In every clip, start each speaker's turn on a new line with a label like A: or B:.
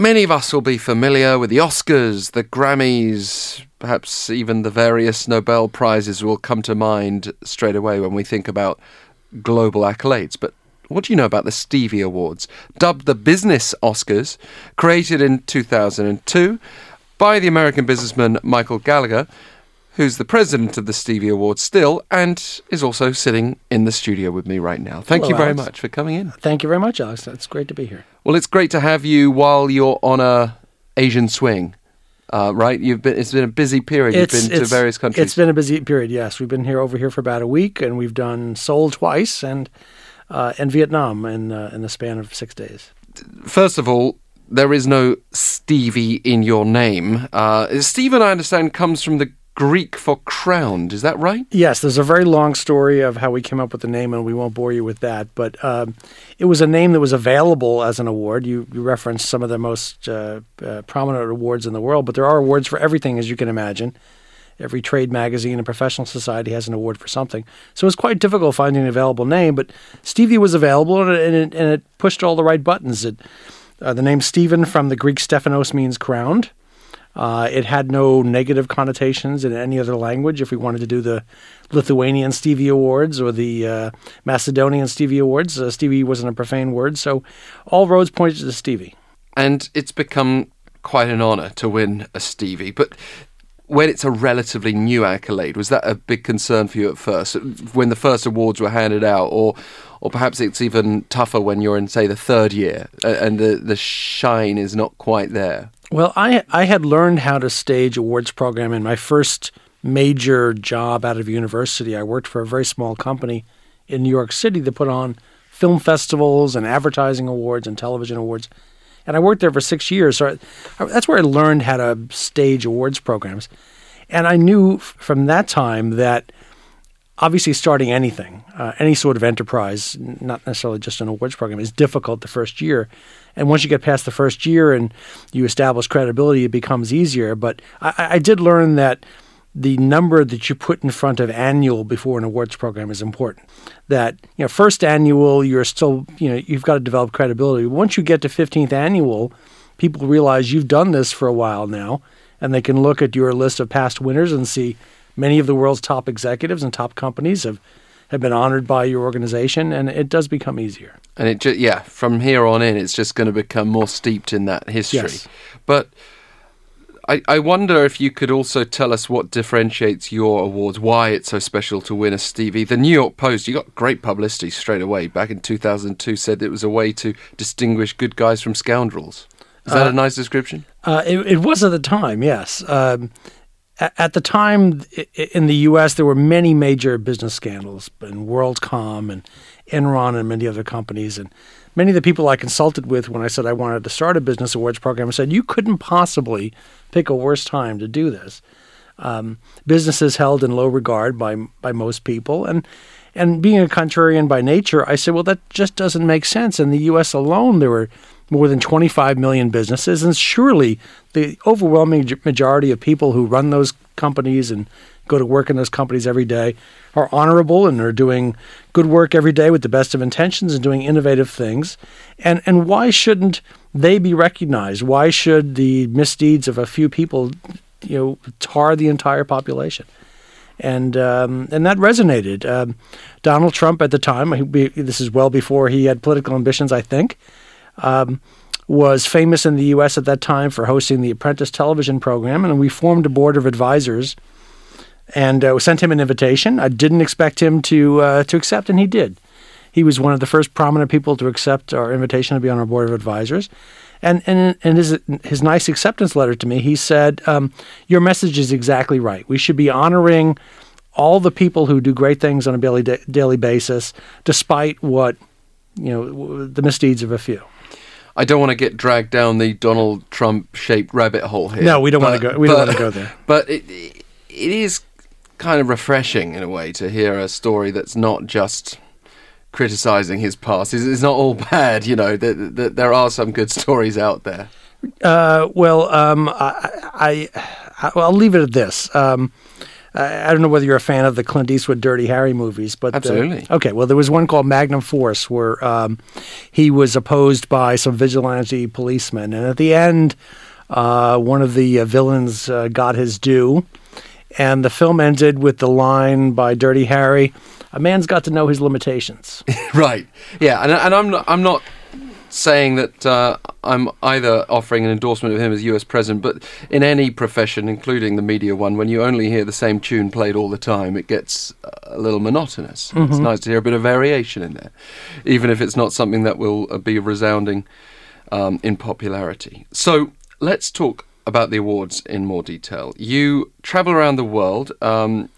A: Many of us will be familiar with the Oscars, the Grammys, perhaps even the various Nobel Prizes will come to mind straight away when we think about global accolades. But what do you know about the Stevie Awards? Dubbed the Business Oscars, created in 2002 by the American businessman Michael Gallagher, who's the president of the Stevie Awards still and is also sitting in the studio with me right now. Thank
B: Hello,
A: you very
B: Alex.
A: much for coming in.
B: Thank you very much, Alex. It's great to be here.
A: Well, it's great to have you while you're on a Asian swing. Uh, right, you've been. It's been a busy period. You've been to various countries.
B: It's been a busy period. Yes, we've been here over here for about a week, and we've done Seoul twice and uh, and Vietnam in uh, in the span of six days.
A: First of all, there is no Stevie in your name. Uh, Stephen, I understand, comes from the Greek for crowned. Is that right?
B: Yes, there's a very long story of how we came up with the name, and we won't bore you with that. But um, it was a name that was available as an award. You, you referenced some of the most uh, uh, prominent awards in the world, but there are awards for everything, as you can imagine. Every trade magazine and professional society has an award for something. So it's quite difficult finding an available name, but Stevie was available, and it, and it, and it pushed all the right buttons. It, uh, the name Stephen from the Greek Stephanos means crowned. Uh, it had no negative connotations in any other language. If we wanted to do the Lithuanian Stevie Awards or the uh, Macedonian Stevie Awards, uh, Stevie wasn't a profane word. So all roads pointed to Stevie.
A: And it's become quite an honour to win a Stevie. But when it's a relatively new accolade, was that a big concern for you at first, when the first awards were handed out, or or perhaps it's even tougher when you're in, say, the third year and the the shine is not quite there?
B: Well, I I had learned how to stage awards program in my first major job out of university. I worked for a very small company in New York City that put on film festivals and advertising awards and television awards. And I worked there for six years. So I, that's where I learned how to stage awards programs. And I knew f- from that time that obviously starting anything, uh, any sort of enterprise, not necessarily just an awards program, is difficult the first year. And once you get past the first year and you establish credibility, it becomes easier. But I, I did learn that the number that you put in front of annual before an awards program is important. That you know, first annual, you're still you know you've got to develop credibility. Once you get to 15th annual, people realize you've done this for a while now, and they can look at your list of past winners and see many of the world's top executives and top companies have have been honored by your organization, and it does become easier.
A: And it just yeah, from here on in, it's just going to become more steeped in that history.
B: Yes.
A: But I, I wonder if you could also tell us what differentiates your awards, why it's so special to win a Stevie. The New York Post, you got great publicity straight away. Back in 2002, said it was a way to distinguish good guys from scoundrels. Is that
B: Uh,
A: a nice description?
B: Uh, it, it was at the time, yes. Um, at, the time in the U.S., there were many major business scandals, and WorldCom and Enron and many other companies. And many of the people I consulted with when I said I wanted to start a business awards program said you couldn't possibly pick a worse time to do this. Um, business is held in low regard by by most people, and and being a contrarian by nature, I said, well, that just doesn't make sense. In the U.S. alone, there were more than 25 million businesses, and surely the overwhelming majority of people who run those companies and go to work in those companies every day are honorable and are doing good work every day with the best of intentions and doing innovative things. And and why shouldn't they be recognized? Why should the misdeeds of a few people, you know, tar the entire population? and um, and that resonated. Um, Donald Trump at the time, he, this is well before he had political ambitions, I think, um, was famous in the U.S. at that time for hosting the Apprentice television program, and we formed a board of advisors and uh, sent him an invitation. I didn't expect him to uh, to accept, and he did. He was one of the first prominent people to accept our invitation to be on our board of advisors. And and in his his nice acceptance letter to me, he said, um, "Your message is exactly right. We should be honoring all the people who do great things on a daily daily basis, despite what you know the misdeeds of a few."
A: I don't want to get dragged down the Donald Trump shaped rabbit hole here.
B: No, we don't want to go. We don't want to go there.
A: But it, it is kind of refreshing in a way to hear a story that's not just criticizing his past. It's, it's not all bad, you know. That that there are some good stories out there.
B: Uh, well, um, I, I, I, I'll leave it at this. Um, I I don't know whether you're a fan of the Clint Eastwood Dirty Harry movies, but uh,
A: Absolutely.
B: okay. Well, there was one called Magnum Force where um, he was opposed by some vigilante policemen, and at the end, uh, one of the uh, villains uh, got his due, and the film ended with the line by Dirty Harry, "A man's got to know his limitations."
A: Right. Yeah, and, and I'm not, I'm not saying that uh, I'm either offering an endorsement of him as US president, but in any profession, including the media one, when you only hear the same tune played all the time, it gets a little monotonous. It's nice to hear a bit of variation in there, even if it's not something that will uh, be resounding um, in popularity. So let's talk about the awards in more detail. You travel around the world. Um,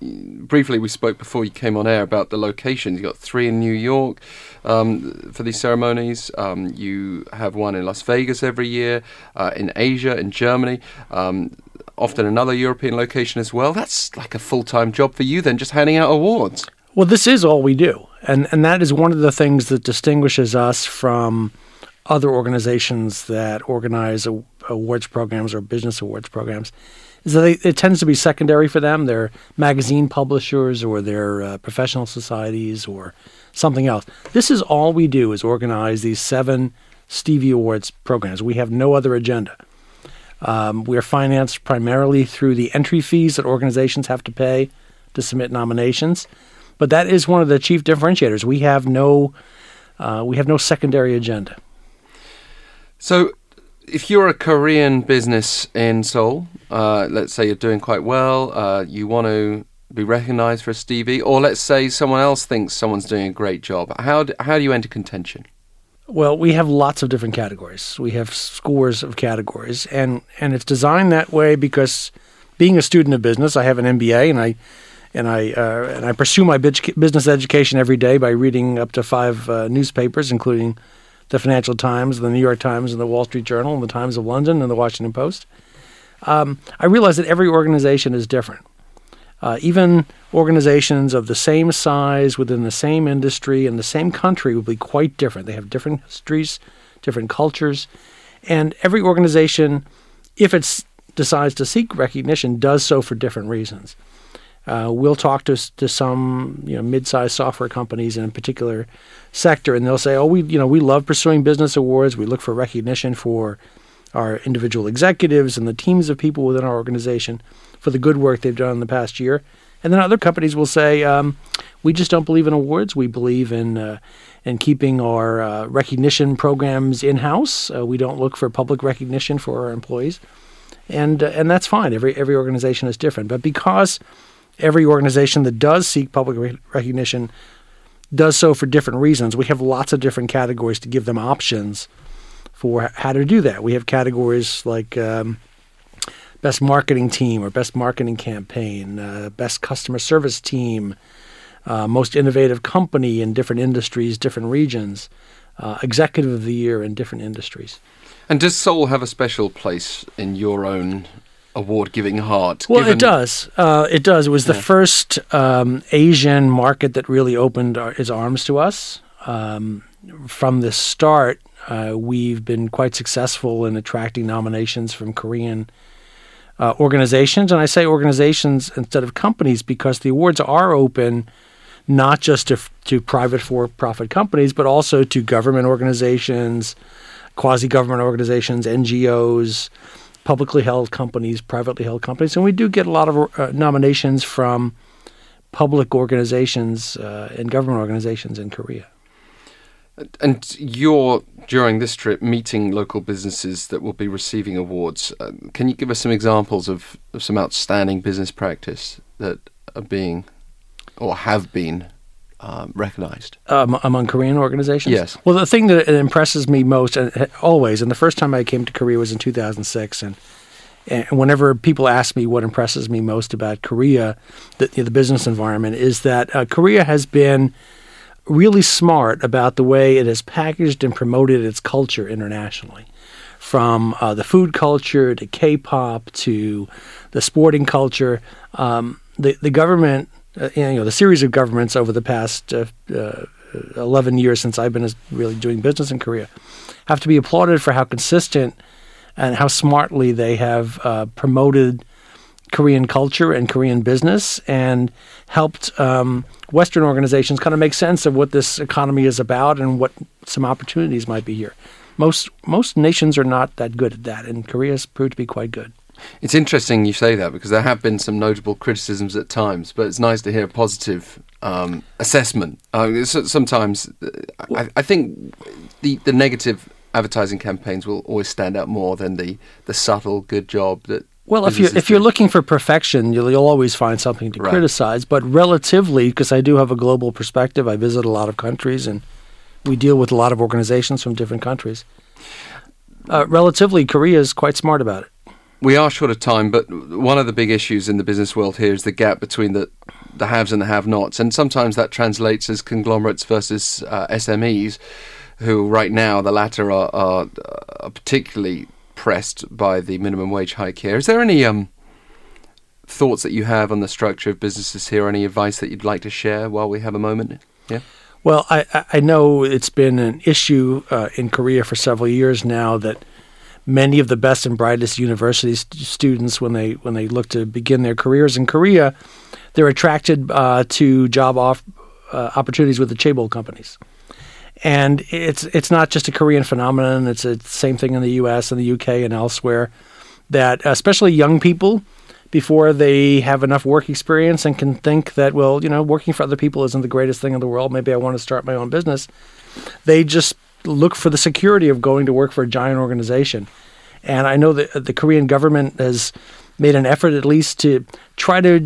A: briefly we spoke before you came on air about the locations. You got three in New York um, for these ceremonies. Um, you have one in Las Vegas every year, uh, in Asia, in Germany. Um, often another European location as well. That's like a full time job for you then, just handing out awards.
B: Well, this is all we do, and and that is one of the things that distinguishes us from other organizations that organize awards programs or business awards programs. That they, it tends to be secondary for them. They're magazine publishers or they're uh, professional societies or something else. This is all we do is organize these seven Stevie Awards programs. We have no other agenda. Um, we are financed primarily through the entry fees that organizations have to pay to submit nominations, but that is one of the chief differentiators. We have no, uh, we have no secondary agenda.
A: So, if you're a Korean business in Seoul, uh, let's say you're doing quite well, uh, you want to be recognized for a Stevie, or let's say someone else thinks someone's doing a great job, how do, how do you enter contention?
B: Well, we have lots of different categories. We have scores of categories, and and it's designed that way because, being a student of business, I have an MBA, and I and I uh, and I pursue my business education every day by reading up to five uh, newspapers, including the Financial Times, the New York Times, and the Wall Street Journal, and the Times of London, and the Washington Post. Um, I realize that every organization is different. Uh, even organizations of the same size within the same industry and the same country will be quite different. They have different histories, different cultures, and every organization, if it decides to seek recognition, does so for different reasons. Uh, we'll talk to to some you know mid-sized software companies in a particular sector, and they'll say, "Oh, we you know we love pursuing business awards. We look for recognition for our individual executives and the teams of people within our organization for the good work they've done in the past year." And then other companies will say, um, "We just don't believe in awards. We believe in uh, in keeping our uh, recognition programs in house. Uh, we don't look for public recognition for our employees." And uh, and that's fine. Every every organization is different, but because every organization that does seek public re- recognition does so for different reasons. We have lots of different categories to give them options for how to do that. We have categories like um, best marketing team or best marketing campaign, uh, best customer service team, uh, most innovative company in different industries, different regions, uh, executive of the year in different industries.
A: And does Seoul have a special place in your own award giving heart?
B: Well, it does. Uh, it does. It was the first um, Asian market that really opened our, its arms to us. Um, from the start, uh, we've been quite successful in attracting nominations from Korean uh, organizations. And I say organizations instead of companies because the awards are open not just to, to private for profit companies, but also to government organizations, quasi government organizations, NGOs publicly held companies, privately held companies, and we do get a lot of uh, nominations from public organizations uh, and government organizations in Korea.
A: And you're during this trip meeting local businesses that will be receiving awards. Uh, can you give us some examples of, of some outstanding business practice that are being or have been um, recognized?
B: Um, among Korean organizations?
A: Yes.
B: Well, the thing that impresses me most, and always, and the first time I came to Korea was in 2006, and, and whenever people ask me what impresses me most about Korea, the, the business environment, is that uh, Korea has been really smart about the way it has packaged and promoted its culture internationally. From uh, the food culture to K-pop to the sporting culture, um, the the government, uh, you know, the series of governments over the past uh, uh, 11 years since I've been really doing business in Korea, have to be applauded for how consistent and how smartly they have uh, promoted Korean culture and Korean business and helped um, Western organizations kind of make sense of what this economy is about and what some opportunities might be here. Most most nations are not that good at that, and Korea's proved to be quite good.
A: It's interesting you say that because there have been some notable criticisms at times, but it's nice to hear a positive um, assessment. Uh, sometimes uh, I, I, think the, the negative advertising campaigns will always stand out more than the, the subtle good job that.
B: Well, if you're, if you're looking for perfection, you'll, you'll always find something to right. criticize. But relatively, because I do have a global perspective, I visit a lot of countries and we deal with a lot of organizations from different countries. Uh, relatively, Korea is quite smart about it.
A: We are short of time, but one of the big issues in the business world here is the gap between the the haves and the have-nots, and sometimes that translates as conglomerates versus uh, SMEs, who right now the latter are, are, are, particularly pressed by the minimum wage hike here. Is there any um, thoughts that you have on the structure of businesses here? Any advice that you'd like to share while we have a moment? Yeah.
B: Well, I, I know it's been an issue uh, in Korea for several years now that many of the best and brightest university st- students, when they when they look to begin their careers in Korea, they're attracted uh, to job off, uh, opportunities with the chaebol companies. And it's it's not just a Korean phenomenon. It's the same thing in the U.S. and the U.K. and elsewhere. That especially young people, before they have enough work experience and can think that well, you know, working for other people isn't the greatest thing in the world. Maybe I want to start my own business. They just look for the security of going to work for a giant organization. And I know that the Korean government has made an effort at least to try to,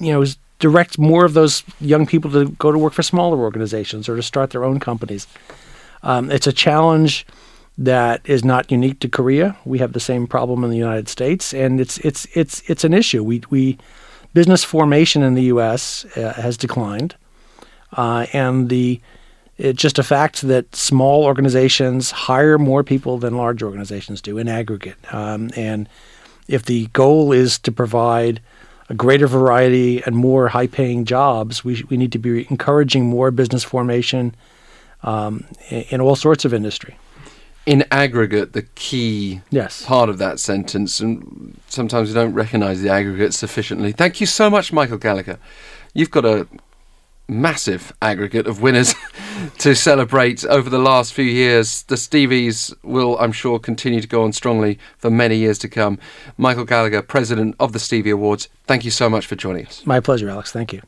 B: you know, direct more of those young people to go to work for smaller organizations or to start their own companies. Um, it's a challenge that is not unique to Korea. We have the same problem in the United States, and it's it's it's it's an issue. We we business formation in the U.S. Uh, has declined, uh, and the it's just a fact that small organizations hire more people than large organizations do in aggregate. Um, and if the goal is to provide a greater variety and more high paying jobs, we, we need to be encouraging more business formation um, in, in all sorts of industry
A: in aggregate the key
B: yes.
A: part of that sentence, and sometimes we don't recognise the aggregate sufficiently. Thank you so much, Michael Gallagher. You've got a massive aggregate of winners to celebrate over the last few years. The Stevies will, I'm sure, continue to go on strongly for many years to come. Michael Gallagher, President of the Stevie Awards, thank you so much for joining us.
B: My pleasure, Alex. Thank you.